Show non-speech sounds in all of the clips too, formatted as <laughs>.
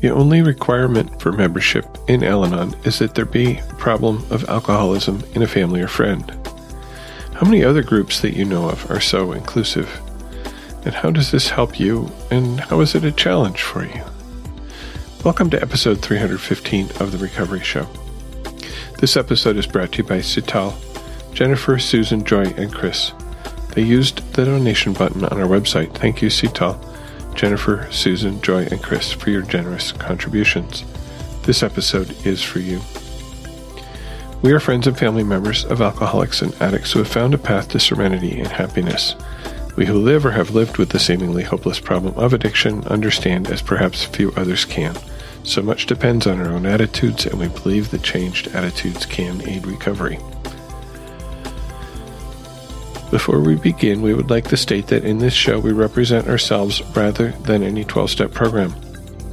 The only requirement for membership in Al Anon is that there be a problem of alcoholism in a family or friend. How many other groups that you know of are so inclusive? And how does this help you, and how is it a challenge for you? Welcome to episode 315 of The Recovery Show. This episode is brought to you by Sital, Jennifer, Susan, Joy, and Chris. They used the donation button on our website. Thank you, Sital, Jennifer, Susan, Joy, and Chris for your generous contributions. This episode is for you. We are friends and family members of alcoholics and addicts who have found a path to serenity and happiness. We who live or have lived with the seemingly hopeless problem of addiction understand as perhaps few others can. So much depends on our own attitudes, and we believe that changed attitudes can aid recovery. Before we begin, we would like to state that in this show we represent ourselves rather than any 12 step program.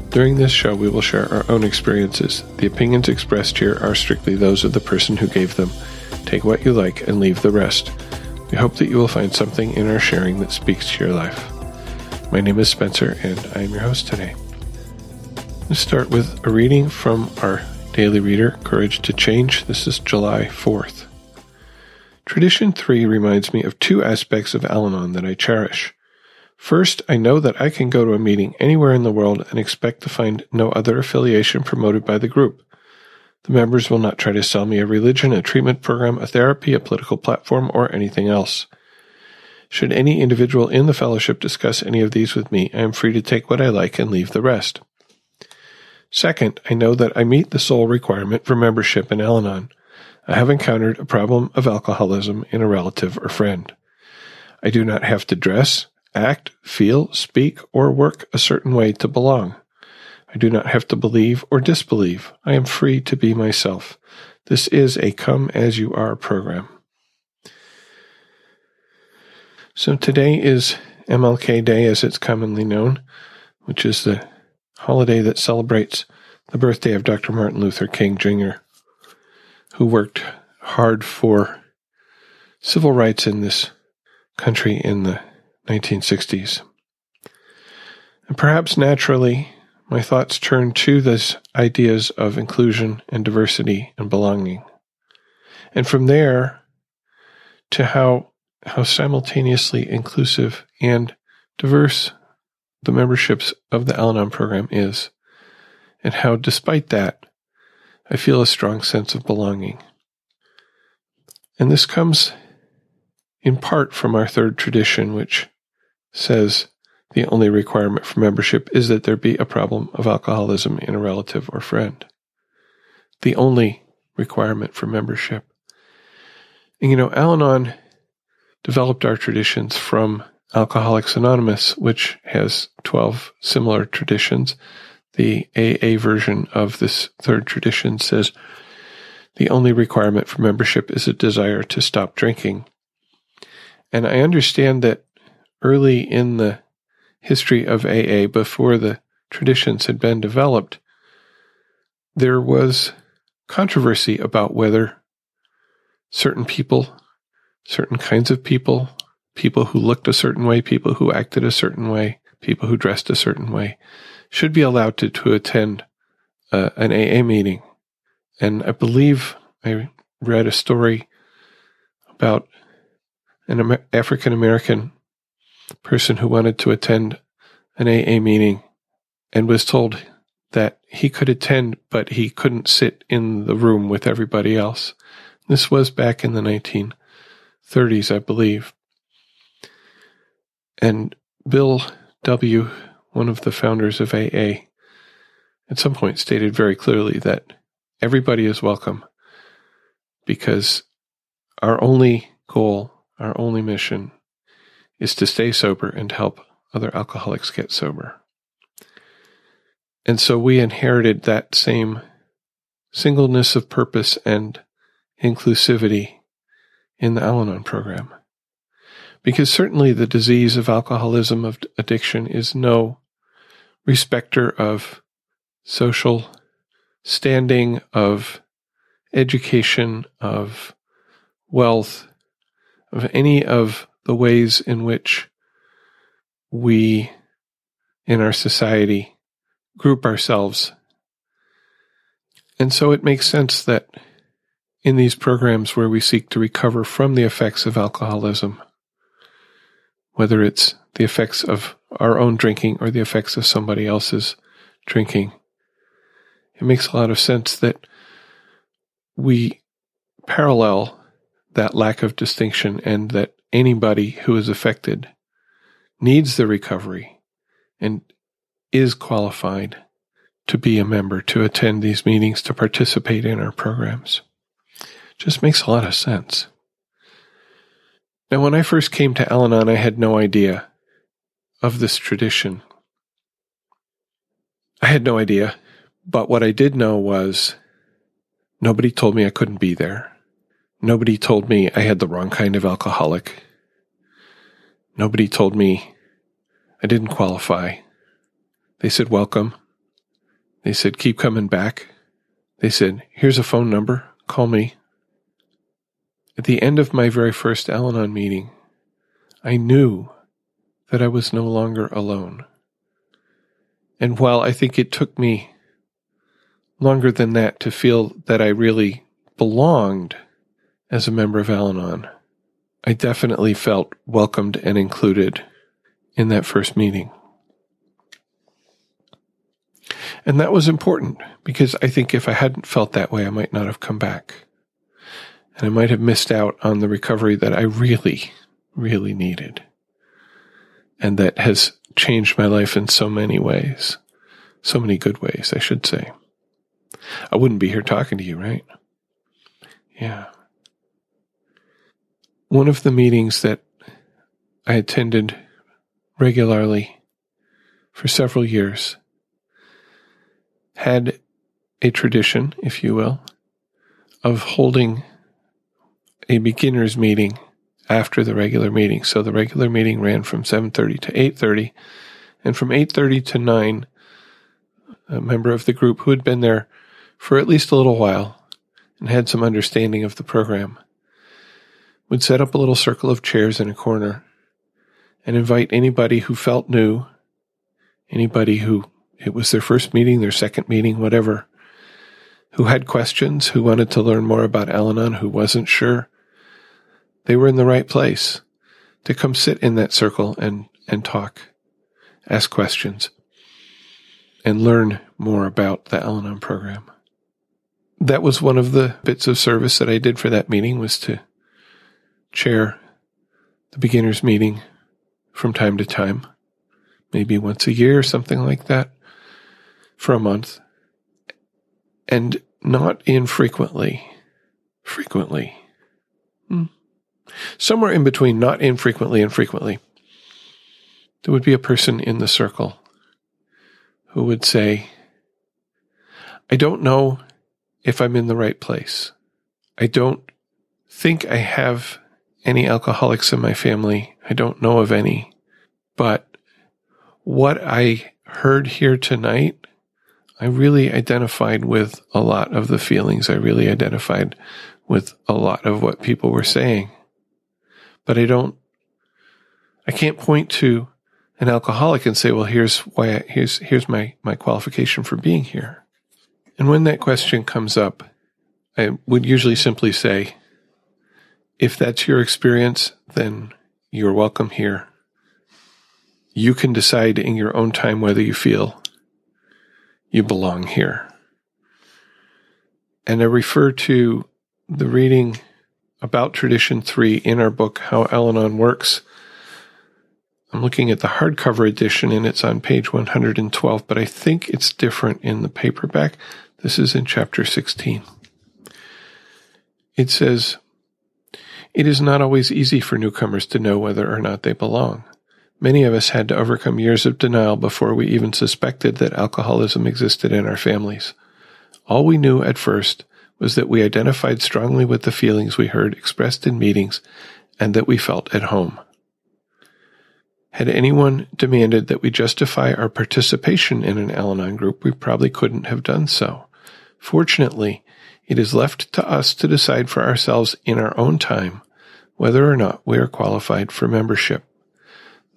During this show, we will share our own experiences. The opinions expressed here are strictly those of the person who gave them. Take what you like and leave the rest. We hope that you will find something in our sharing that speaks to your life. My name is Spencer, and I am your host today. Let's start with a reading from our daily reader, Courage to Change. This is July 4th. Tradition 3 reminds me of two aspects of Al Anon that I cherish. First, I know that I can go to a meeting anywhere in the world and expect to find no other affiliation promoted by the group. The members will not try to sell me a religion, a treatment program, a therapy, a political platform, or anything else. Should any individual in the fellowship discuss any of these with me, I am free to take what I like and leave the rest. Second, I know that I meet the sole requirement for membership in Al Anon. I have encountered a problem of alcoholism in a relative or friend. I do not have to dress, act, feel, speak, or work a certain way to belong. I do not have to believe or disbelieve. I am free to be myself. This is a come as you are program. So today is MLK Day, as it's commonly known, which is the holiday that celebrates the birthday of Dr. Martin Luther King Jr., who worked hard for civil rights in this country in the 1960s. And perhaps naturally, my thoughts turn to these ideas of inclusion and diversity and belonging. And from there to how, how simultaneously inclusive and diverse the memberships of the Al Anon program is, and how, despite that, I feel a strong sense of belonging. And this comes in part from our third tradition, which says the only requirement for membership is that there be a problem of alcoholism in a relative or friend. The only requirement for membership. And you know, Al Anon developed our traditions from Alcoholics Anonymous, which has 12 similar traditions. The AA version of this third tradition says the only requirement for membership is a desire to stop drinking. And I understand that early in the history of AA before the traditions had been developed, there was controversy about whether certain people, certain kinds of people, people who looked a certain way, people who acted a certain way, people who dressed a certain way, should be allowed to, to attend uh, an AA meeting. And I believe I read a story about an African American person who wanted to attend an AA meeting and was told that he could attend, but he couldn't sit in the room with everybody else. This was back in the 1930s, I believe. And Bill W., one of the founders of AA, at some point stated very clearly that everybody is welcome because our only goal, our only mission is to stay sober and help other alcoholics get sober. And so we inherited that same singleness of purpose and inclusivity in the Al Anon program. Because certainly the disease of alcoholism, of addiction, is no respecter of social standing, of education, of wealth, of any of the ways in which we in our society group ourselves. And so it makes sense that in these programs where we seek to recover from the effects of alcoholism, whether it's the effects of our own drinking or the effects of somebody else's drinking, it makes a lot of sense that we parallel that lack of distinction and that anybody who is affected needs the recovery and is qualified to be a member, to attend these meetings, to participate in our programs. Just makes a lot of sense. Now, when I first came to Al Anon, I had no idea of this tradition. I had no idea, but what I did know was nobody told me I couldn't be there. Nobody told me I had the wrong kind of alcoholic. Nobody told me I didn't qualify. They said, welcome. They said, keep coming back. They said, here's a phone number. Call me. At the end of my very first Al Anon meeting, I knew that I was no longer alone. And while I think it took me longer than that to feel that I really belonged as a member of Al Anon, I definitely felt welcomed and included in that first meeting. And that was important because I think if I hadn't felt that way, I might not have come back. And I might have missed out on the recovery that I really, really needed. And that has changed my life in so many ways. So many good ways, I should say. I wouldn't be here talking to you, right? Yeah. One of the meetings that I attended regularly for several years had a tradition, if you will, of holding a beginner's meeting after the regular meeting. So the regular meeting ran from 7:30 to 8:30 and from 8:30 to 9 a member of the group who had been there for at least a little while and had some understanding of the program would set up a little circle of chairs in a corner and invite anybody who felt new, anybody who it was their first meeting, their second meeting, whatever, who had questions, who wanted to learn more about Al Anon, who wasn't sure, they were in the right place to come sit in that circle and, and talk, ask questions, and learn more about the Al Anon program. That was one of the bits of service that I did for that meeting was to chair the beginners meeting from time to time, maybe once a year or something like that for a month and not infrequently. Frequently. Hmm. Somewhere in between not infrequently and frequently, there would be a person in the circle who would say, I don't know if I'm in the right place. I don't think I have any alcoholics in my family. I don't know of any. But what I heard here tonight I really identified with a lot of the feelings. I really identified with a lot of what people were saying. But I don't, I can't point to an alcoholic and say, well, here's why, I, here's, here's my, my qualification for being here. And when that question comes up, I would usually simply say, if that's your experience, then you're welcome here. You can decide in your own time whether you feel you belong here. And I refer to the reading about Tradition 3 in our book, How Al Anon Works. I'm looking at the hardcover edition and it's on page 112, but I think it's different in the paperback. This is in chapter 16. It says, It is not always easy for newcomers to know whether or not they belong. Many of us had to overcome years of denial before we even suspected that alcoholism existed in our families. All we knew at first was that we identified strongly with the feelings we heard expressed in meetings and that we felt at home. Had anyone demanded that we justify our participation in an Al Anon group, we probably couldn't have done so. Fortunately, it is left to us to decide for ourselves in our own time whether or not we are qualified for membership.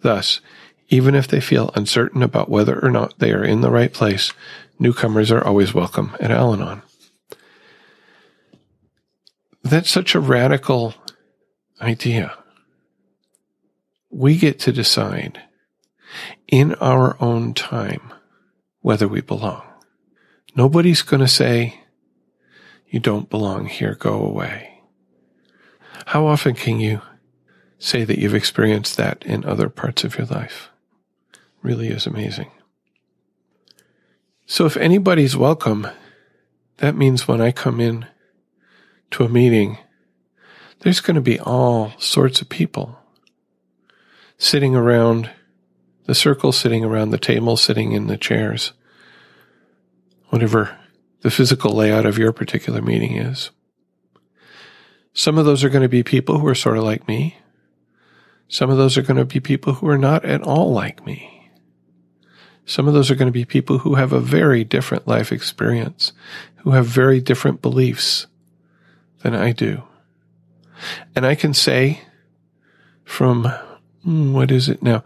Thus, Even if they feel uncertain about whether or not they are in the right place, newcomers are always welcome at Al Anon. That's such a radical idea. We get to decide in our own time whether we belong. Nobody's going to say, you don't belong here, go away. How often can you say that you've experienced that in other parts of your life? Really is amazing. So if anybody's welcome, that means when I come in to a meeting, there's going to be all sorts of people sitting around the circle, sitting around the table, sitting in the chairs, whatever the physical layout of your particular meeting is. Some of those are going to be people who are sort of like me. Some of those are going to be people who are not at all like me. Some of those are going to be people who have a very different life experience, who have very different beliefs than I do. And I can say from, hmm, what is it now?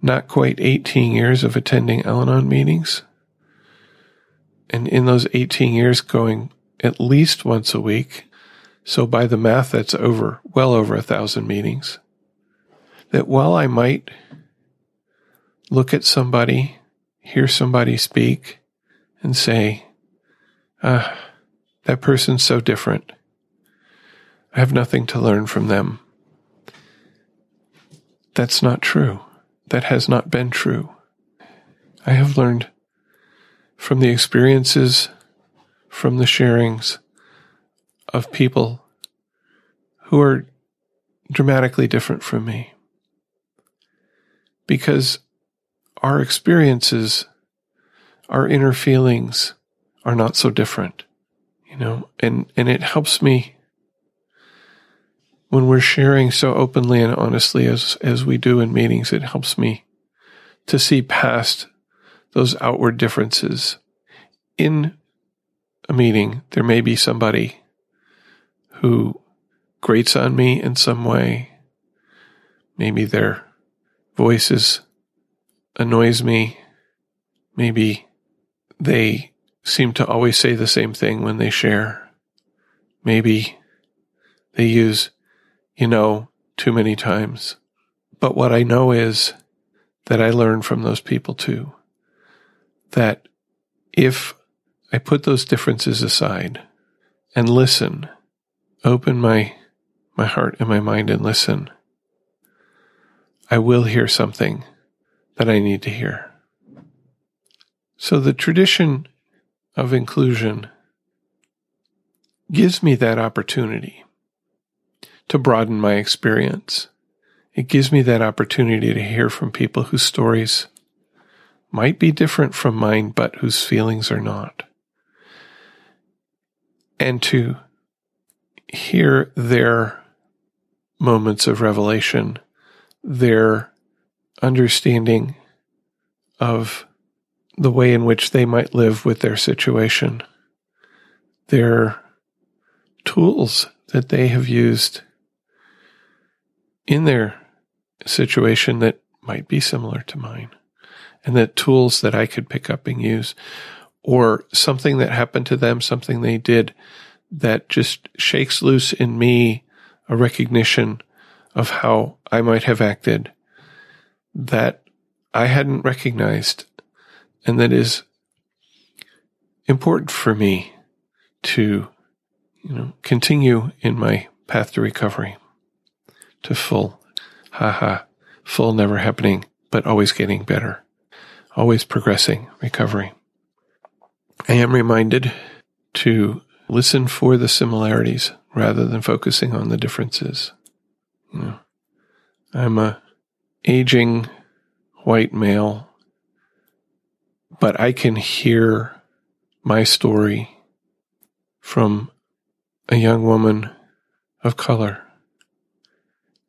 Not quite 18 years of attending Al Anon meetings. And in those 18 years, going at least once a week. So by the math, that's over, well over a thousand meetings. That while I might look at somebody, hear somebody speak, and say, ah, that person's so different. I have nothing to learn from them. That's not true. That has not been true. I have learned from the experiences, from the sharings of people who are dramatically different from me. Because our experiences, our inner feelings are not so different, you know, and, and it helps me when we're sharing so openly and honestly as, as we do in meetings, it helps me to see past those outward differences. In a meeting, there may be somebody who grates on me in some way. Maybe their voices annoys me. Maybe they seem to always say the same thing when they share. Maybe they use you know, too many times. But what I know is that I learn from those people too. That if I put those differences aside and listen, open my, my heart and my mind and listen, I will hear something that I need to hear. So the tradition of inclusion gives me that opportunity to broaden my experience. It gives me that opportunity to hear from people whose stories might be different from mine, but whose feelings are not. And to hear their moments of revelation, their understanding of the way in which they might live with their situation, their tools that they have used in their situation that might be similar to mine and that tools that I could pick up and use or something that happened to them, something they did that just shakes loose in me a recognition of how I might have acted that I hadn't recognized and that is important for me to, you know, continue in my path to recovery to full. Haha. Full never happening, but always getting better. Always progressing, recovery. I am reminded to listen for the similarities rather than focusing on the differences. You know, I'm a aging white male, but I can hear my story from a young woman of color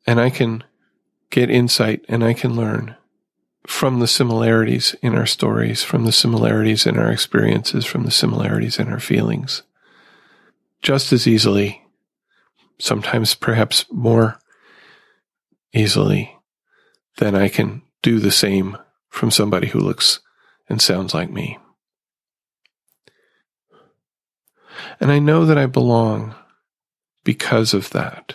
and I can get insight and I can learn from the similarities in our stories, from the similarities in our experiences, from the similarities in our feelings. Just as easily, sometimes perhaps more easily than I can do the same from somebody who looks and sounds like me. And I know that I belong because of that.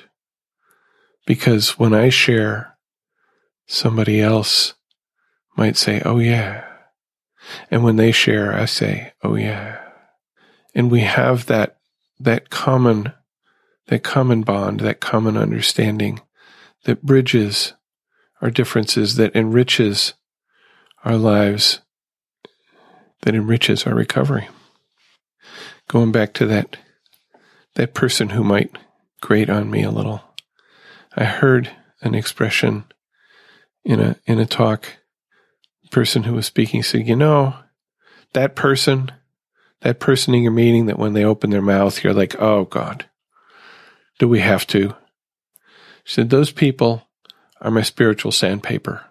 Because when I share, somebody else might say, Oh, yeah. And when they share, I say, Oh, yeah. And we have that, that common, that common bond, that common understanding that bridges our differences, that enriches our lives, that enriches our recovery. Going back to that, that person who might grate on me a little. I heard an expression in a in a talk. person who was speaking said, "You know, that person, that person in your meeting that when they open their mouth, you're like, oh God, do we have to?" She said, "Those people are my spiritual sandpaper.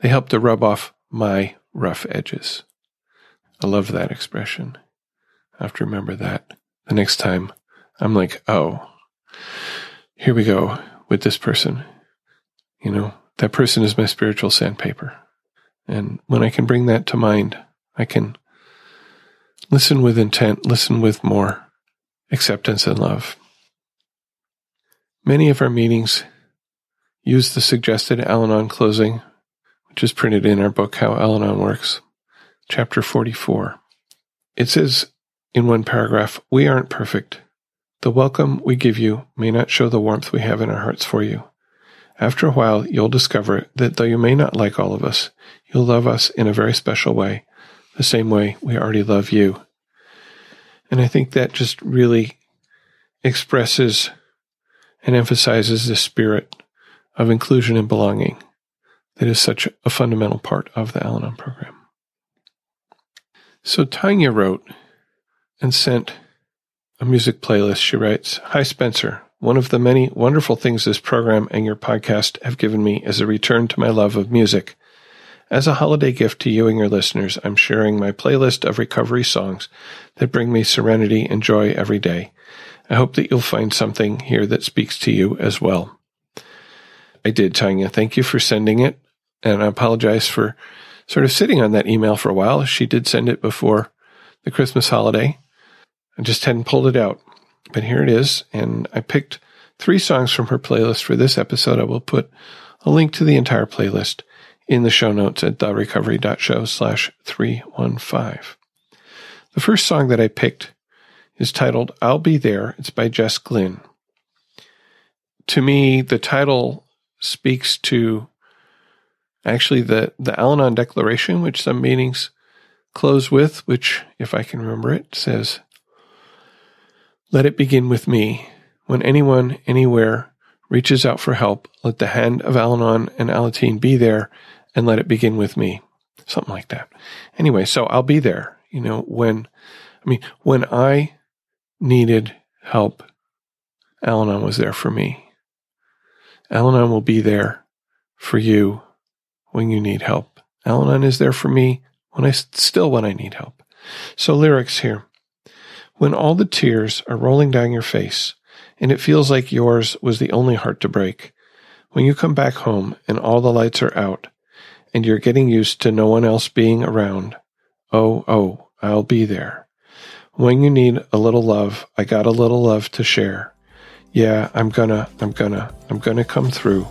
They help to rub off my rough edges." I love that expression. I have to remember that the next time I'm like, oh, here we go with this person. You know, that person is my spiritual sandpaper. And when I can bring that to mind, I can listen with intent, listen with more acceptance and love. Many of our meetings use the suggested Al Anon closing, which is printed in our book, How Al Anon Works, chapter 44. It says in one paragraph, We aren't perfect. The welcome we give you may not show the warmth we have in our hearts for you. After a while, you'll discover that though you may not like all of us, you'll love us in a very special way, the same way we already love you. And I think that just really expresses and emphasizes the spirit of inclusion and belonging that is such a fundamental part of the Al Anon program. So Tanya wrote and sent a music playlist. She writes Hi, Spencer. One of the many wonderful things this program and your podcast have given me is a return to my love of music. As a holiday gift to you and your listeners, I'm sharing my playlist of recovery songs that bring me serenity and joy every day. I hope that you'll find something here that speaks to you as well. I did, Tanya. Thank you for sending it. And I apologize for sort of sitting on that email for a while. She did send it before the Christmas holiday. I just hadn't pulled it out. But here it is. And I picked three songs from her playlist for this episode. I will put a link to the entire playlist in the show notes at therecovery.show slash 315. The first song that I picked is titled I'll Be There. It's by Jess Glynne. To me, the title speaks to actually the, the Al Anon Declaration, which some meetings close with, which, if I can remember it, says, let it begin with me. When anyone, anywhere, reaches out for help, let the hand of Al Anon and Alateen be there and let it begin with me. Something like that. Anyway, so I'll be there. You know, when, I mean, when I needed help, Al Anon was there for me. Al Anon will be there for you when you need help. Al Anon is there for me when I still when I need help. So lyrics here. When all the tears are rolling down your face, and it feels like yours was the only heart to break, when you come back home and all the lights are out, and you're getting used to no one else being around, oh, oh, I'll be there. When you need a little love, I got a little love to share. Yeah, I'm gonna, I'm gonna, I'm gonna come through.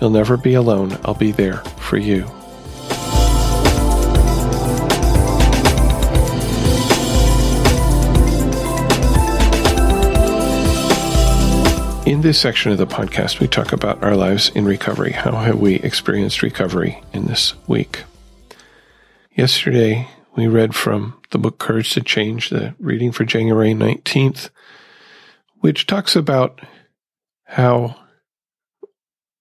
You'll never be alone. I'll be there for you. This section of the podcast, we talk about our lives in recovery. How have we experienced recovery in this week? Yesterday, we read from the book Courage to Change, the reading for January 19th, which talks about how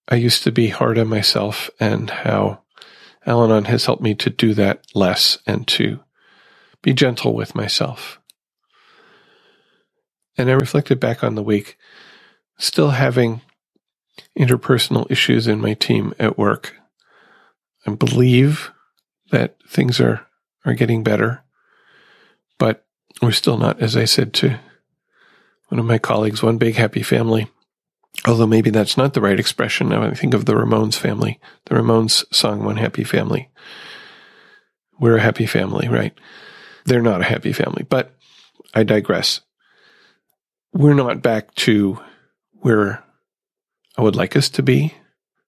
I used to be hard on myself and how Al Anon has helped me to do that less and to be gentle with myself. And I reflected back on the week still having interpersonal issues in my team at work. I believe that things are, are getting better, but we're still not, as I said to one of my colleagues, one big happy family. Although maybe that's not the right expression. Now I think of the Ramones family, the Ramones song One Happy Family. We're a happy family, right? They're not a happy family, but I digress. We're not back to where I would like us to be.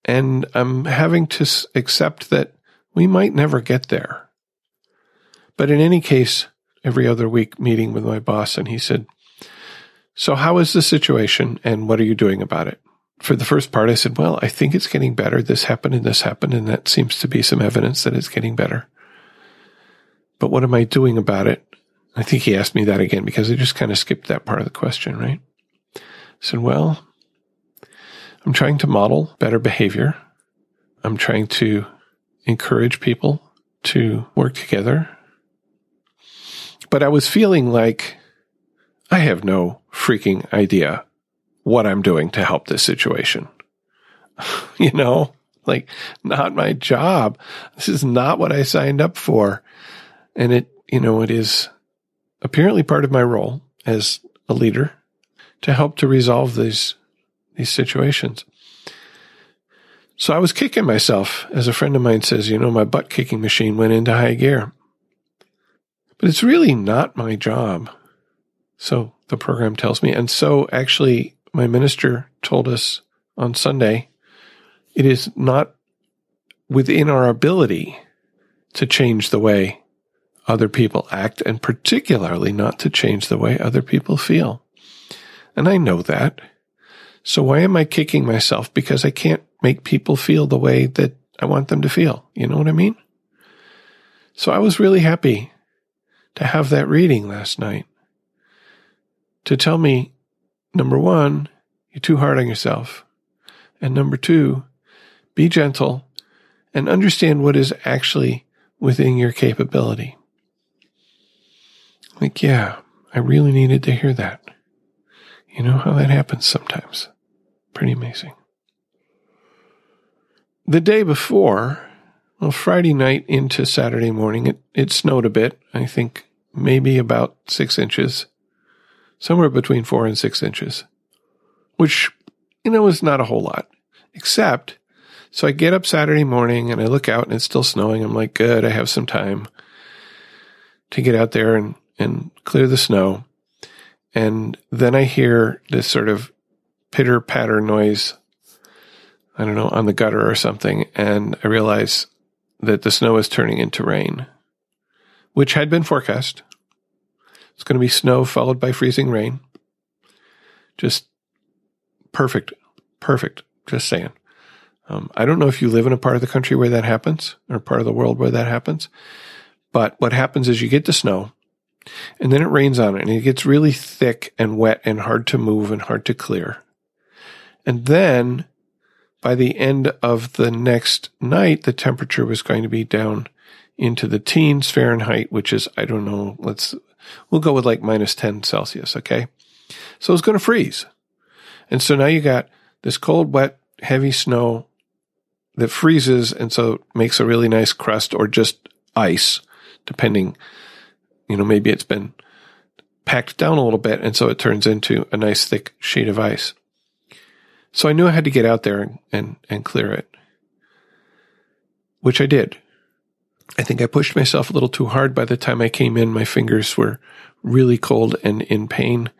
And I'm having to accept that we might never get there. But in any case, every other week meeting with my boss, and he said, So, how is the situation and what are you doing about it? For the first part, I said, Well, I think it's getting better. This happened and this happened, and that seems to be some evidence that it's getting better. But what am I doing about it? I think he asked me that again because I just kind of skipped that part of the question, right? I said, Well, I'm trying to model better behavior. I'm trying to encourage people to work together. But I was feeling like I have no freaking idea what I'm doing to help this situation. <laughs> you know, like not my job. This is not what I signed up for. And it, you know, it is apparently part of my role as a leader to help to resolve these these situations. So I was kicking myself, as a friend of mine says, you know, my butt kicking machine went into high gear. But it's really not my job. So the program tells me. And so actually, my minister told us on Sunday it is not within our ability to change the way other people act, and particularly not to change the way other people feel. And I know that. So why am I kicking myself? Because I can't make people feel the way that I want them to feel. You know what I mean? So I was really happy to have that reading last night to tell me number one, you're too hard on yourself. And number two, be gentle and understand what is actually within your capability. Like, yeah, I really needed to hear that. You know how that happens sometimes. Pretty amazing. The day before, well, Friday night into Saturday morning, it, it snowed a bit. I think maybe about six inches, somewhere between four and six inches, which, you know, is not a whole lot, except so I get up Saturday morning and I look out and it's still snowing. I'm like, good, I have some time to get out there and, and clear the snow. And then I hear this sort of pitter patter noise, I don't know, on the gutter or something. And I realize that the snow is turning into rain, which had been forecast. It's going to be snow followed by freezing rain. Just perfect. Perfect. Just saying. Um, I don't know if you live in a part of the country where that happens or part of the world where that happens. But what happens is you get the snow and then it rains on it and it gets really thick and wet and hard to move and hard to clear. And then by the end of the next night, the temperature was going to be down into the teens Fahrenheit, which is, I don't know, let's, we'll go with like minus 10 Celsius. Okay. So it's going to freeze. And so now you got this cold, wet, heavy snow that freezes. And so makes a really nice crust or just ice, depending, you know, maybe it's been packed down a little bit. And so it turns into a nice thick sheet of ice. So I knew I had to get out there and, and, and clear it, which I did. I think I pushed myself a little too hard. By the time I came in, my fingers were really cold and in pain.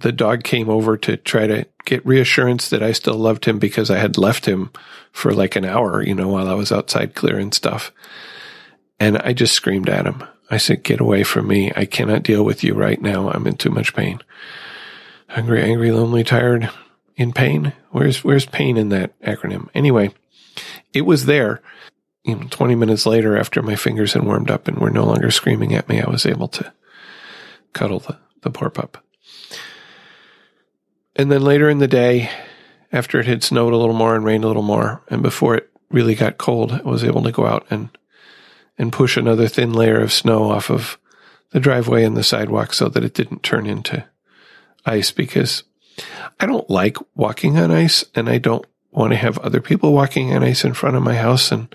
The dog came over to try to get reassurance that I still loved him because I had left him for like an hour, you know, while I was outside clearing stuff. And I just screamed at him. I said, get away from me. I cannot deal with you right now. I'm in too much pain. Hungry, angry, lonely, tired in pain? Where's where's pain in that acronym? Anyway, it was there. You know, 20 minutes later, after my fingers had warmed up and were no longer screaming at me, I was able to cuddle the, the poor pup. And then later in the day, after it had snowed a little more and rained a little more, and before it really got cold, I was able to go out and and push another thin layer of snow off of the driveway and the sidewalk so that it didn't turn into ice because I don't like walking on ice and I don't want to have other people walking on ice in front of my house and,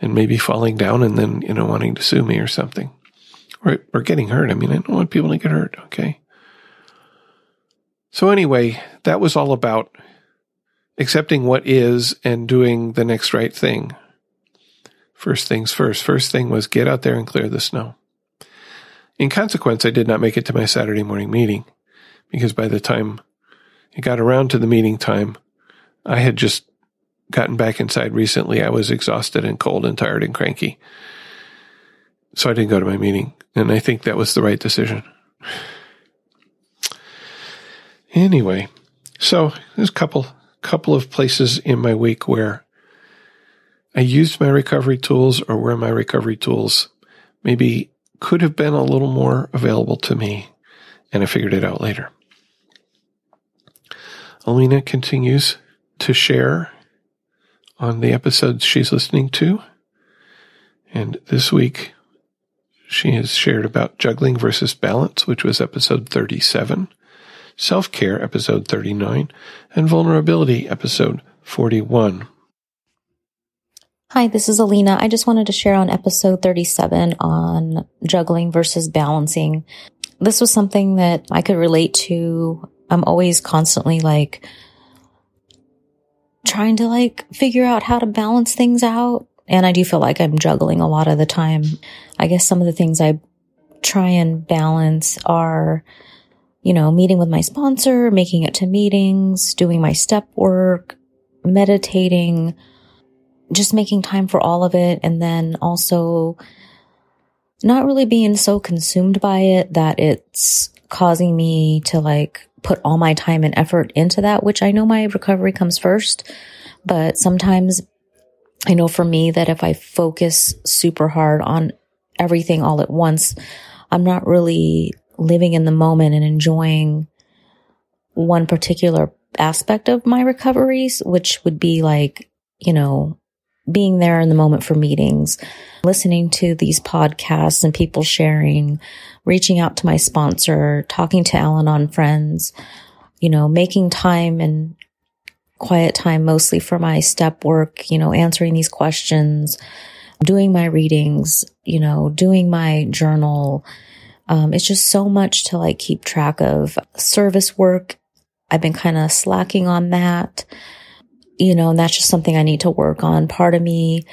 and maybe falling down and then, you know, wanting to sue me or something or, or getting hurt. I mean, I don't want people to get hurt. Okay. So anyway, that was all about accepting what is and doing the next right thing. First things first. First thing was get out there and clear the snow. In consequence, I did not make it to my Saturday morning meeting because by the time it got around to the meeting time, I had just gotten back inside recently. I was exhausted and cold and tired and cranky. So I didn't go to my meeting. And I think that was the right decision. <sighs> Anyway, so there's a couple couple of places in my week where I used my recovery tools or where my recovery tools maybe could have been a little more available to me and I figured it out later. Alina continues to share on the episodes she's listening to. And this week, she has shared about juggling versus balance, which was episode 37, self care, episode 39, and vulnerability, episode 41. Hi, this is Alina. I just wanted to share on episode 37 on juggling versus balancing. This was something that I could relate to. I'm always constantly like trying to like figure out how to balance things out. And I do feel like I'm juggling a lot of the time. I guess some of the things I try and balance are, you know, meeting with my sponsor, making it to meetings, doing my step work, meditating, just making time for all of it. And then also not really being so consumed by it that it's causing me to like put all my time and effort into that, which I know my recovery comes first. But sometimes I know for me that if I focus super hard on everything all at once, I'm not really living in the moment and enjoying one particular aspect of my recoveries, which would be like, you know, being there in the moment for meetings, listening to these podcasts and people sharing, reaching out to my sponsor, talking to Al Anon friends, you know, making time and quiet time mostly for my step work, you know, answering these questions, doing my readings, you know, doing my journal. Um, it's just so much to like keep track of service work. I've been kind of slacking on that you know, and that's just something I need to work on. Part of me,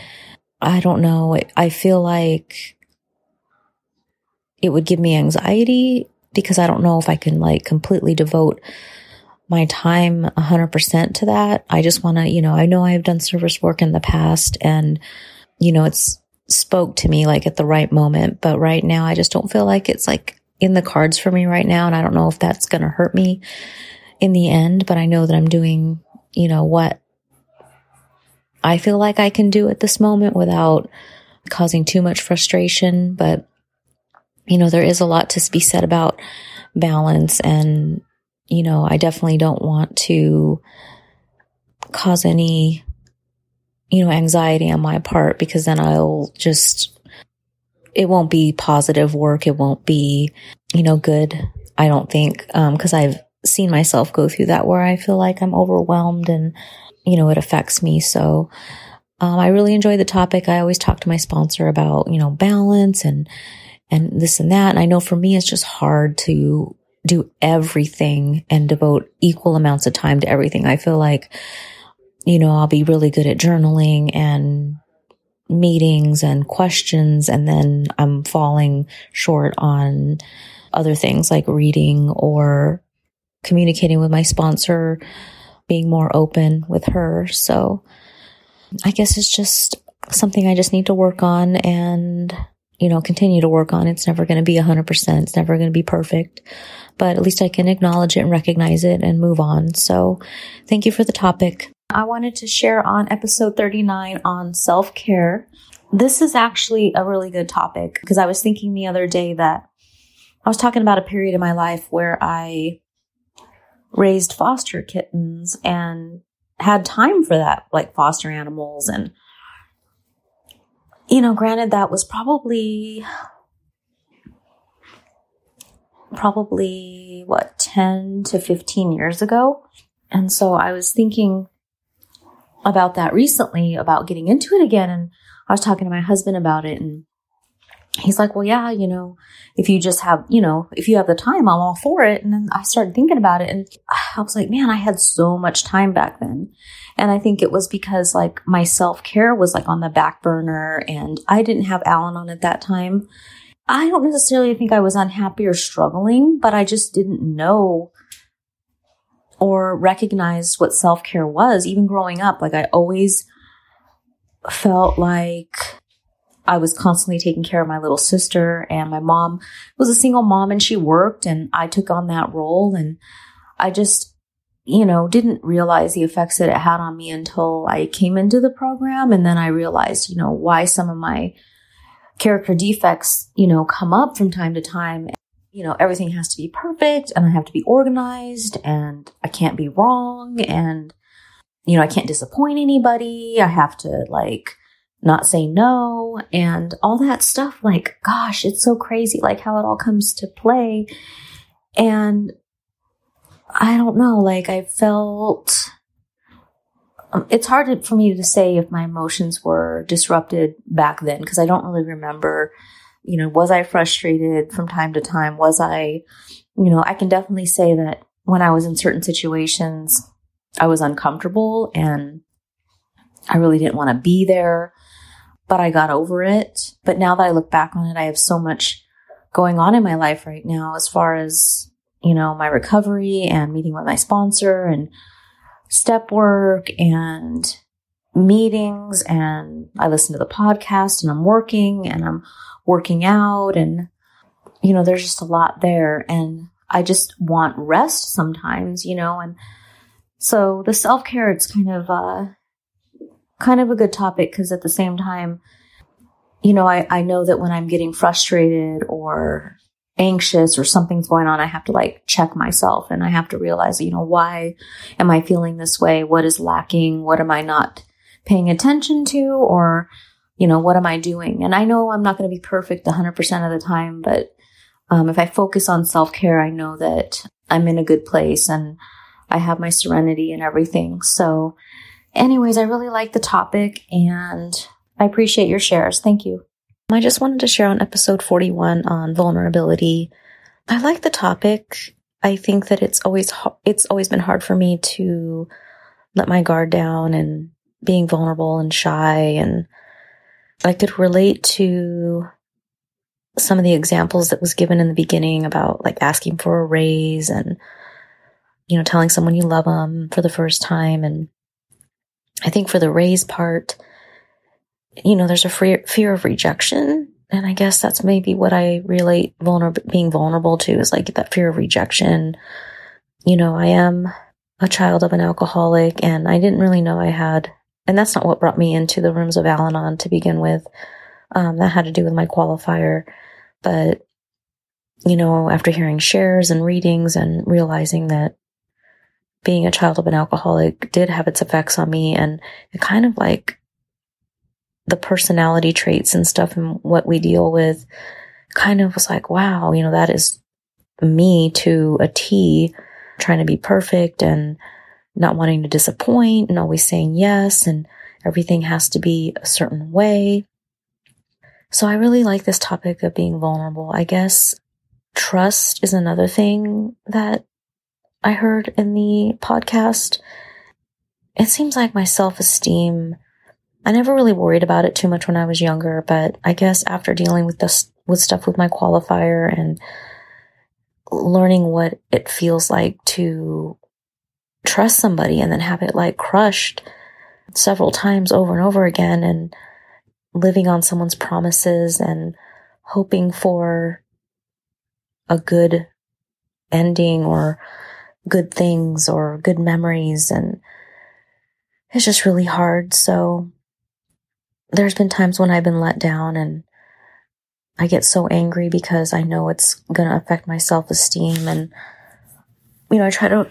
I don't know, I feel like it would give me anxiety because I don't know if I can like completely devote my time 100% to that. I just want to, you know, I know I've done service work in the past and, you know, it's spoke to me like at the right moment. But right now, I just don't feel like it's like in the cards for me right now. And I don't know if that's going to hurt me in the end, but I know that I'm doing, you know, what I feel like I can do at this moment without causing too much frustration. But, you know, there is a lot to be said about balance. And, you know, I definitely don't want to cause any, you know, anxiety on my part because then I'll just, it won't be positive work. It won't be, you know, good. I don't think, um, cause I've seen myself go through that where I feel like I'm overwhelmed and you know, it affects me. So, um, I really enjoy the topic. I always talk to my sponsor about, you know, balance and, and this and that. And I know for me, it's just hard to do everything and devote equal amounts of time to everything. I feel like, you know, I'll be really good at journaling and meetings and questions. And then I'm falling short on other things like reading or communicating with my sponsor being more open with her. So I guess it's just something I just need to work on and, you know, continue to work on. It's never going to be 100%. It's never going to be perfect, but at least I can acknowledge it and recognize it and move on. So thank you for the topic. I wanted to share on episode 39 on self care. This is actually a really good topic because I was thinking the other day that I was talking about a period in my life where I raised foster kittens and had time for that, like foster animals. And, you know, granted, that was probably, probably what, 10 to 15 years ago. And so I was thinking about that recently about getting into it again. And I was talking to my husband about it and he's like, well, yeah, you know, if you just have, you know, if you have the time, I'm all for it. And then I started thinking about it and I was like, man, I had so much time back then. And I think it was because like my self care was like on the back burner and I didn't have Al Anon at that time. I don't necessarily think I was unhappy or struggling, but I just didn't know or recognize what self care was. Even growing up, like I always felt like I was constantly taking care of my little sister and my mom was a single mom and she worked and I took on that role and I just, you know, didn't realize the effects that it had on me until I came into the program. And then I realized, you know, why some of my character defects, you know, come up from time to time. You know, everything has to be perfect and I have to be organized and I can't be wrong and, you know, I can't disappoint anybody. I have to like, not say no and all that stuff. Like, gosh, it's so crazy, like how it all comes to play. And I don't know, like I felt, um, it's hard for me to say if my emotions were disrupted back then because I don't really remember, you know, was I frustrated from time to time? Was I, you know, I can definitely say that when I was in certain situations, I was uncomfortable and I really didn't want to be there but I got over it. But now that I look back on it, I have so much going on in my life right now as far as, you know, my recovery and meeting with my sponsor and step work and meetings and I listen to the podcast and I'm working and I'm working out and you know there's just a lot there and I just want rest sometimes, you know, and so the self-care it's kind of uh kind of a good topic because at the same time, you know, I, I know that when I'm getting frustrated or anxious or something's going on, I have to like check myself and I have to realize, you know, why am I feeling this way? What is lacking? What am I not paying attention to? Or, you know, what am I doing? And I know I'm not going to be perfect 100% of the time, but um, if I focus on self care, I know that I'm in a good place and I have my serenity and everything. So, Anyways, I really like the topic and I appreciate your shares. Thank you. I just wanted to share on episode 41 on vulnerability. I like the topic. I think that it's always it's always been hard for me to let my guard down and being vulnerable and shy and I could relate to some of the examples that was given in the beginning about like asking for a raise and you know telling someone you love them for the first time and I think for the raise part, you know, there's a fear, fear of rejection. And I guess that's maybe what I relate vulnerable, being vulnerable to is like that fear of rejection. You know, I am a child of an alcoholic and I didn't really know I had, and that's not what brought me into the rooms of Al Anon to begin with. Um, that had to do with my qualifier. But, you know, after hearing shares and readings and realizing that being a child of an alcoholic did have its effects on me and it kind of like the personality traits and stuff and what we deal with kind of was like, wow, you know, that is me to a T, trying to be perfect and not wanting to disappoint and always saying yes and everything has to be a certain way. So I really like this topic of being vulnerable. I guess trust is another thing that I heard in the podcast. It seems like my self esteem, I never really worried about it too much when I was younger, but I guess after dealing with this, with stuff with my qualifier and learning what it feels like to trust somebody and then have it like crushed several times over and over again and living on someone's promises and hoping for a good ending or good things or good memories. And it's just really hard. So there's been times when I've been let down and I get so angry because I know it's going to affect my self esteem. And, you know, I try to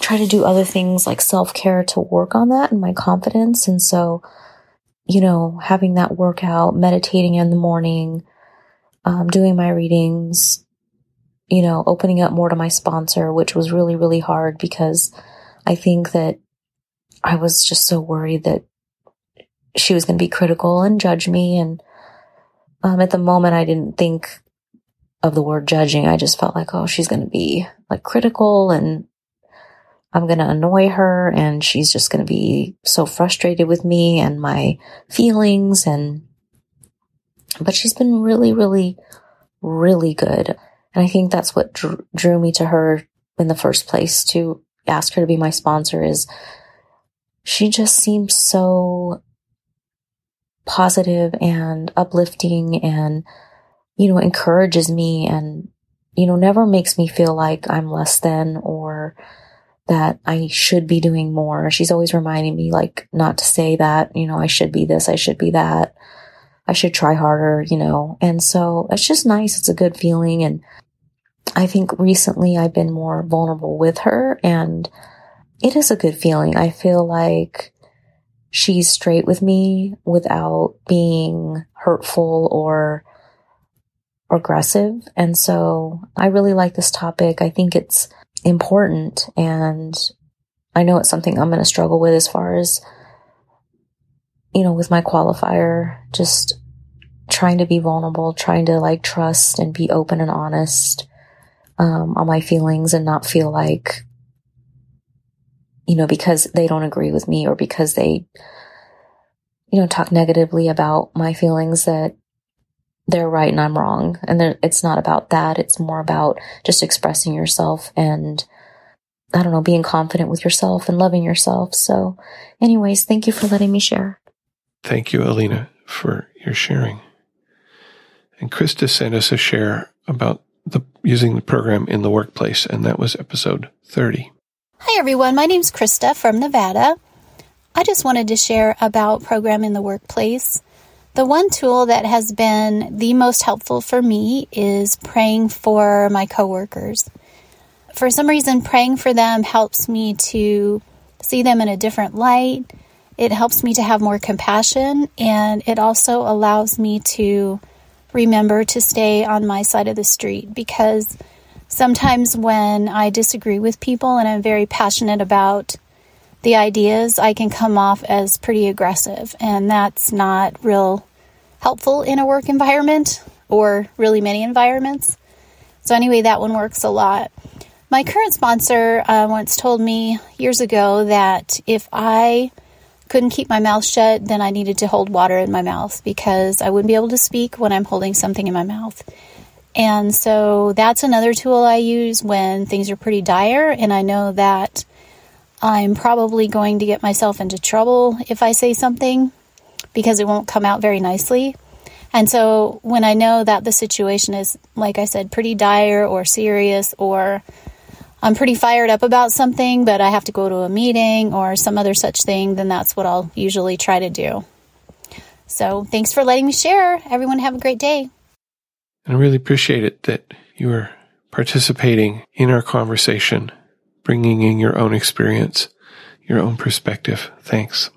try to do other things like self care to work on that and my confidence. And so, you know, having that workout, meditating in the morning, um, doing my readings, you know, opening up more to my sponsor, which was really, really hard because I think that I was just so worried that she was going to be critical and judge me. And, Um, at the moment, I didn't think of the word judging. I just felt like, oh, she's going to be like critical and I'm going to annoy her and she's just going to be so frustrated with me and my feelings. And, but she's been really, really, really good. And I think that's what drew, drew me to her in the first place to ask her to be my sponsor is she just seems so positive and uplifting and, you know, encourages me and, you know, never makes me feel like I'm less than or that I should be doing more. She's always reminding me like not to say that, you know, I should be this, I should be that. I should try harder, you know. And so it's just nice. It's a good feeling. And I think recently I've been more vulnerable with her and it is a good feeling. I feel like she's straight with me without being hurtful or aggressive. And so I really like this topic. I think it's important and I know it's something I'm going to struggle with as far as, you know, with my qualifier, just trying to be vulnerable, trying to like trust and be open and honest um, on my feelings and not feel like you know, because they don't agree with me or because they, you know, talk negatively about my feelings that they're right and I'm wrong. And it's not about that. It's more about just expressing yourself and, I don't know, being confident with yourself and loving yourself. So, anyways, thank you for letting me share. Thank you, Alina, for your sharing. And Krista sent us a share about the using the program in the workplace, and that was episode 30. Hi, everyone. My name is Krista from Nevada. I just wanted to share about Program in the Workplace. The one tool that has been the most helpful for me is praying for my coworkers. For some reason, praying for them helps me to see them in a different light. It helps me to have more compassion, and it also allows me to remember to stay on my side of the street because Sometimes when I disagree with people and I'm very passionate about the ideas, I can come off as pretty aggressive, and that's not real helpful in a work environment or really many environments. So, anyway, that one works a lot. My current sponsor uh, once told me years ago that if I couldn't keep my mouth shut, then I needed to hold water in my mouth because I wouldn't be able to speak when I'm holding something in my mouth. And so that's another tool I use when things are pretty dire and I know that I'm probably going to get myself into trouble if I say something because it won't come out very nicely. And so when I know that the situation is, like I said, pretty dire or serious, or I'm pretty fired up about something, but I have to go to a meeting or some other such thing, then that's what I'll usually try to do. So thanks for letting me share. Everyone have a great day. I really appreciate it that you are participating in our conversation, bringing in your own experience, your own perspective. Thanks.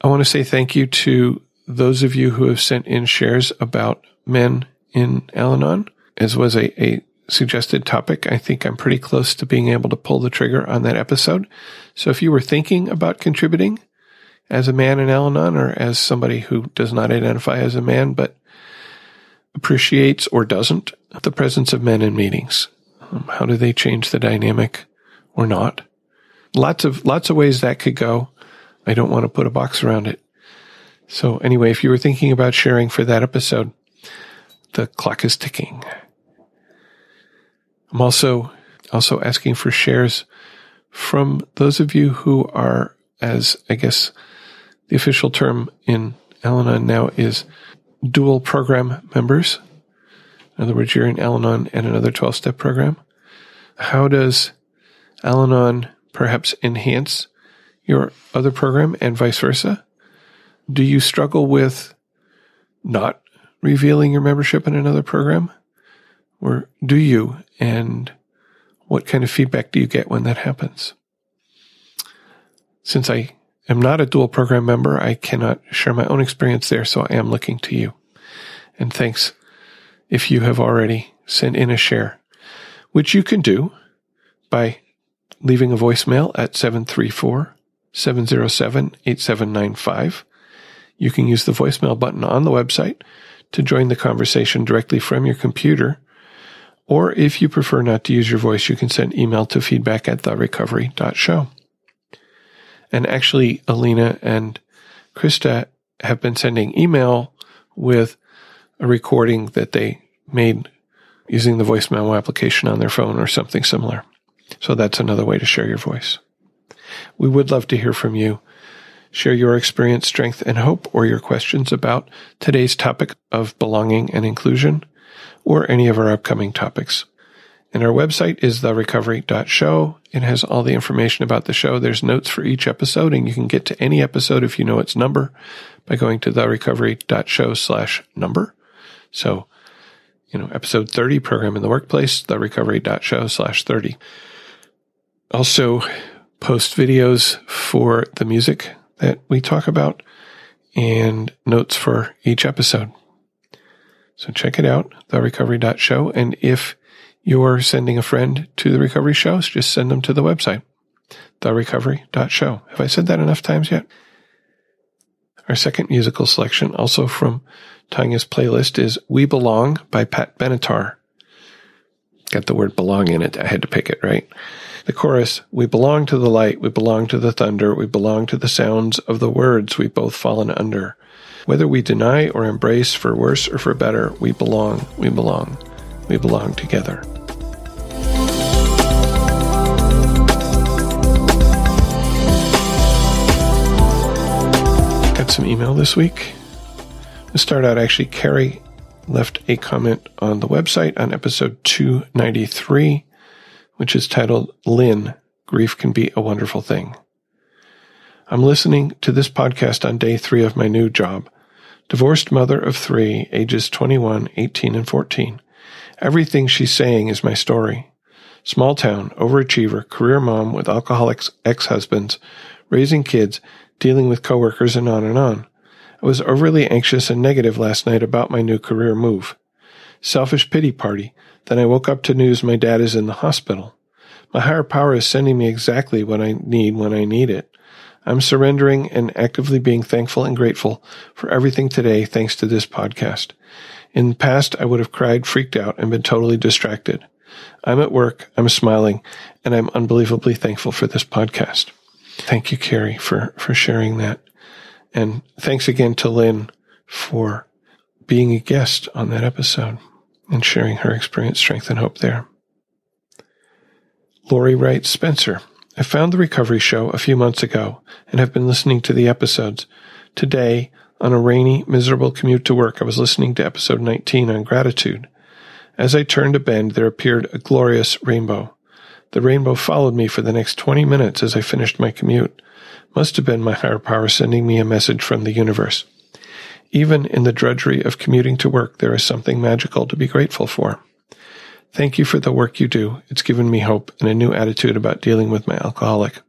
I want to say thank you to those of you who have sent in shares about men in Al Anon, as was a, a suggested topic. I think I'm pretty close to being able to pull the trigger on that episode. So if you were thinking about contributing as a man in Al Anon or as somebody who does not identify as a man, but appreciates or doesn't the presence of men in meetings? Um, how do they change the dynamic or not? Lots of, lots of ways that could go. I don't want to put a box around it. So anyway, if you were thinking about sharing for that episode, the clock is ticking. I'm also, also asking for shares from those of you who are, as I guess the official term in Al Anon now is dual program members. In other words, you're in Al Anon and another 12 step program. How does Al Anon perhaps enhance your other program and vice versa? Do you struggle with not revealing your membership in another program? Or do you? And what kind of feedback do you get when that happens? Since I am not a dual program member. I cannot share my own experience there, so I am looking to you. And thanks if you have already sent in a share, which you can do by leaving a voicemail at 734 707 8795. You can use the voicemail button on the website to join the conversation directly from your computer. Or if you prefer not to use your voice, you can send email to feedback at therecovery.show. And actually, Alina and Krista have been sending email with a recording that they made using the voicemail application on their phone or something similar. So that's another way to share your voice. We would love to hear from you. Share your experience, strength, and hope, or your questions about today's topic of belonging and inclusion, or any of our upcoming topics. And our website is therecovery.show. It has all the information about the show. There's notes for each episode, and you can get to any episode if you know its number by going to therecovery.show slash number. So, you know, episode 30, program in the workplace, therecovery.show slash 30. Also, post videos for the music that we talk about and notes for each episode. So check it out, therecovery.show. And if you're sending a friend to the recovery shows, just send them to the website, therecovery.show. Have I said that enough times yet? Our second musical selection, also from Tanya's playlist, is We Belong by Pat Benatar. Got the word belong in it. I had to pick it, right? The chorus, we belong to the light, we belong to the thunder, we belong to the sounds of the words we've both fallen under. Whether we deny or embrace for worse or for better, we belong, we belong, we belong together. Got some email this week. To start out, actually, Carrie left a comment on the website on episode 293 which is titled Lynn Grief Can Be a Wonderful Thing. I'm listening to this podcast on day three of my new job. Divorced mother of three, ages 21, 18, and 14. Everything she's saying is my story. Small town, overachiever, career mom with alcoholic ex husbands, raising kids, dealing with coworkers, and on and on. I was overly anxious and negative last night about my new career move. Selfish pity party, then I woke up to news my dad is in the hospital. My higher power is sending me exactly what I need when I need it. I'm surrendering and actively being thankful and grateful for everything today thanks to this podcast. In the past, I would have cried, freaked out, and been totally distracted. I'm at work, I'm smiling, and I'm unbelievably thankful for this podcast. Thank you, Carrie, for, for sharing that. And thanks again to Lynn for being a guest on that episode and sharing her experience, strength, and hope there. Lori writes Spencer, I found the recovery show a few months ago and have been listening to the episodes. Today, on a rainy, miserable commute to work, I was listening to episode 19 on gratitude. As I turned a bend, there appeared a glorious rainbow. The rainbow followed me for the next 20 minutes as I finished my commute. Must have been my higher power sending me a message from the universe. Even in the drudgery of commuting to work, there is something magical to be grateful for. Thank you for the work you do. It's given me hope and a new attitude about dealing with my alcoholic.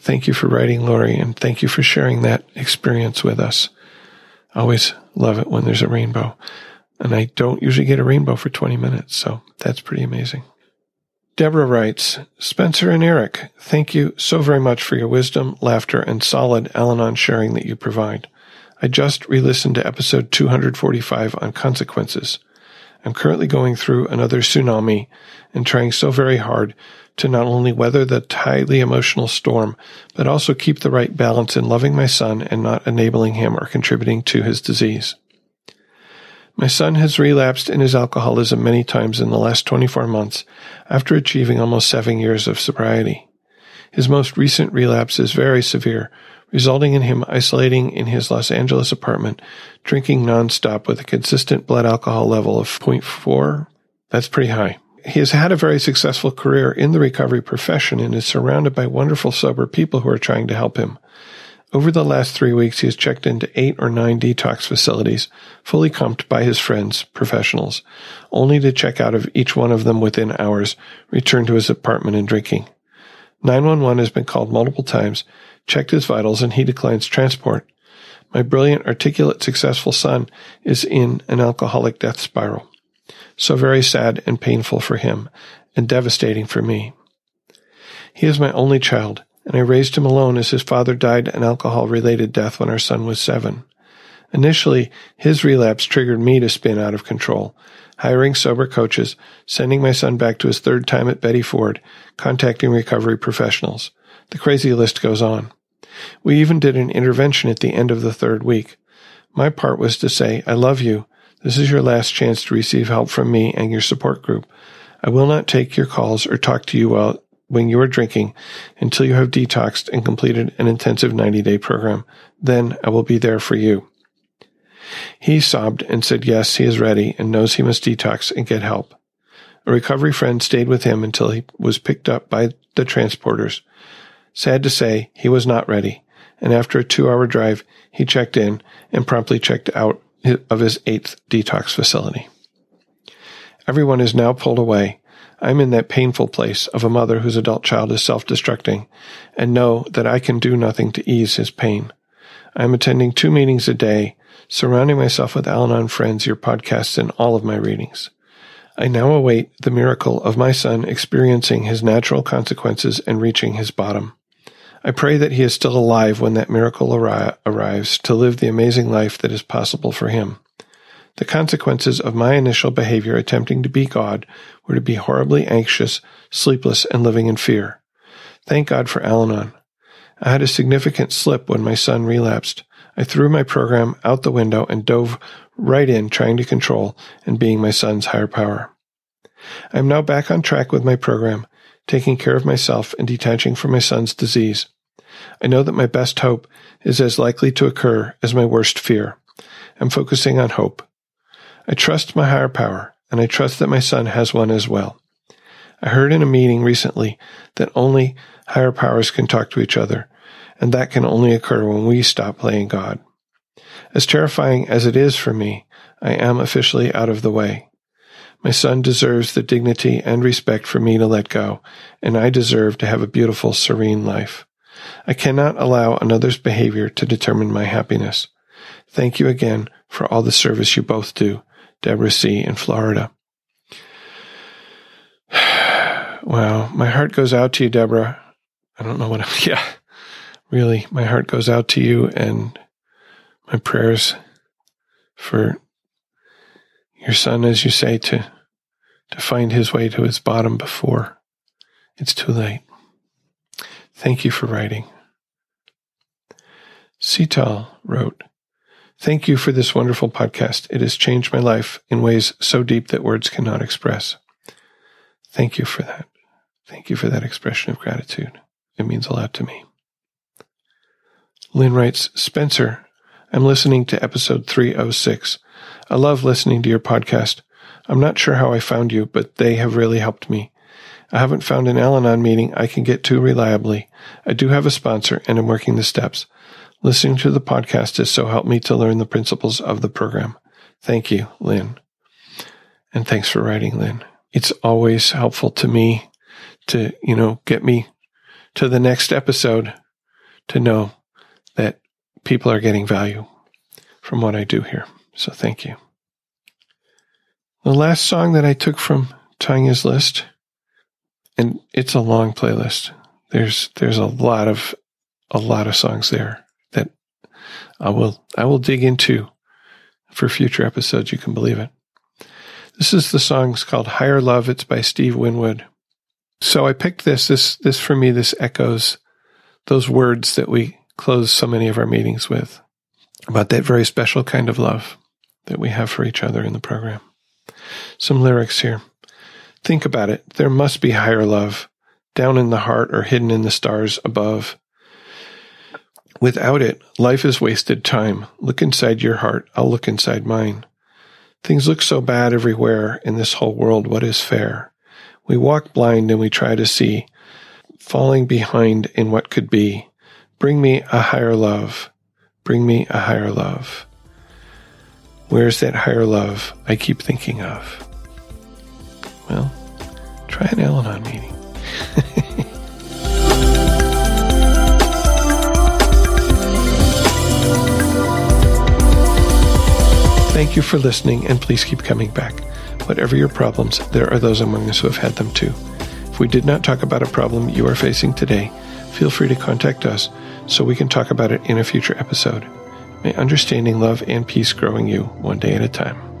Thank you for writing, Lori, and thank you for sharing that experience with us. Always love it when there's a rainbow. And I don't usually get a rainbow for 20 minutes, so that's pretty amazing. Deborah writes, Spencer and Eric, thank you so very much for your wisdom, laughter, and solid Al Anon sharing that you provide. I just re listened to episode 245 on consequences. I'm currently going through another tsunami and trying so very hard to not only weather the highly emotional storm, but also keep the right balance in loving my son and not enabling him or contributing to his disease. My son has relapsed in his alcoholism many times in the last 24 months after achieving almost seven years of sobriety. His most recent relapse is very severe, resulting in him isolating in his Los Angeles apartment, drinking nonstop with a consistent blood alcohol level of 0.4. That's pretty high. He has had a very successful career in the recovery profession and is surrounded by wonderful sober people who are trying to help him. Over the last three weeks, he has checked into eight or nine detox facilities, fully comped by his friends, professionals, only to check out of each one of them within hours, return to his apartment and drinking. 911 has been called multiple times, checked his vitals, and he declines transport. My brilliant, articulate, successful son is in an alcoholic death spiral. So very sad and painful for him, and devastating for me. He is my only child, and I raised him alone as his father died an alcohol related death when our son was seven. Initially, his relapse triggered me to spin out of control, hiring sober coaches, sending my son back to his third time at Betty Ford, contacting recovery professionals. The crazy list goes on. We even did an intervention at the end of the third week. My part was to say, I love you. This is your last chance to receive help from me and your support group. I will not take your calls or talk to you while when you are drinking until you have detoxed and completed an intensive 90 day program. Then I will be there for you. He sobbed and said yes, he is ready and knows he must detox and get help. A recovery friend stayed with him until he was picked up by the transporters. Sad to say, he was not ready, and after a two hour drive, he checked in and promptly checked out of his eighth detox facility. Everyone is now pulled away. I'm in that painful place of a mother whose adult child is self destructing and know that I can do nothing to ease his pain. I am attending two meetings a day, surrounding myself with Al Anon friends, your podcasts, and all of my readings. I now await the miracle of my son experiencing his natural consequences and reaching his bottom. I pray that he is still alive when that miracle arri- arrives to live the amazing life that is possible for him. The consequences of my initial behavior attempting to be God were to be horribly anxious, sleepless, and living in fear. Thank God for Al Anon. I had a significant slip when my son relapsed. I threw my program out the window and dove right in trying to control and being my son's higher power. I am now back on track with my program, taking care of myself and detaching from my son's disease. I know that my best hope is as likely to occur as my worst fear. I'm focusing on hope. I trust my higher power, and I trust that my son has one as well. I heard in a meeting recently that only higher powers can talk to each other, and that can only occur when we stop playing God. As terrifying as it is for me, I am officially out of the way. My son deserves the dignity and respect for me to let go, and I deserve to have a beautiful, serene life. I cannot allow another's behavior to determine my happiness. Thank you again for all the service you both do. Deborah C. in Florida. <sighs> wow, my heart goes out to you, Deborah. I don't know what I'm, <laughs> yeah, really, my heart goes out to you and my prayers for your son, as you say, to, to find his way to his bottom before it's too late. Thank you for writing. Sital wrote, Thank you for this wonderful podcast. It has changed my life in ways so deep that words cannot express. Thank you for that. Thank you for that expression of gratitude. It means a lot to me. Lynn writes, Spencer, I'm listening to episode 306. I love listening to your podcast. I'm not sure how I found you, but they have really helped me. I haven't found an Al Anon meeting I can get to reliably. I do have a sponsor and I'm working the steps. Listening to the podcast has so helped me to learn the principles of the program. Thank you, Lynn. And thanks for writing, Lynn. It's always helpful to me to, you know, get me to the next episode to know that people are getting value from what I do here. So thank you. The last song that I took from Tanya's list, and it's a long playlist. There's there's a lot of a lot of songs there. That I will I will dig into for future episodes. You can believe it. This is the song's called Higher Love. It's by Steve Winwood. So I picked this. This this for me this echoes those words that we close so many of our meetings with about that very special kind of love that we have for each other in the program. Some lyrics here. Think about it. There must be higher love down in the heart or hidden in the stars above. Without it, life is wasted time. Look inside your heart. I'll look inside mine. Things look so bad everywhere in this whole world. What is fair? We walk blind and we try to see, falling behind in what could be. Bring me a higher love. Bring me a higher love. Where's that higher love I keep thinking of? Well, try an Al Anon meeting. <laughs> Thank you for listening, and please keep coming back. Whatever your problems, there are those among us who have had them too. If we did not talk about a problem you are facing today, feel free to contact us so we can talk about it in a future episode. May understanding, love, and peace growing you one day at a time.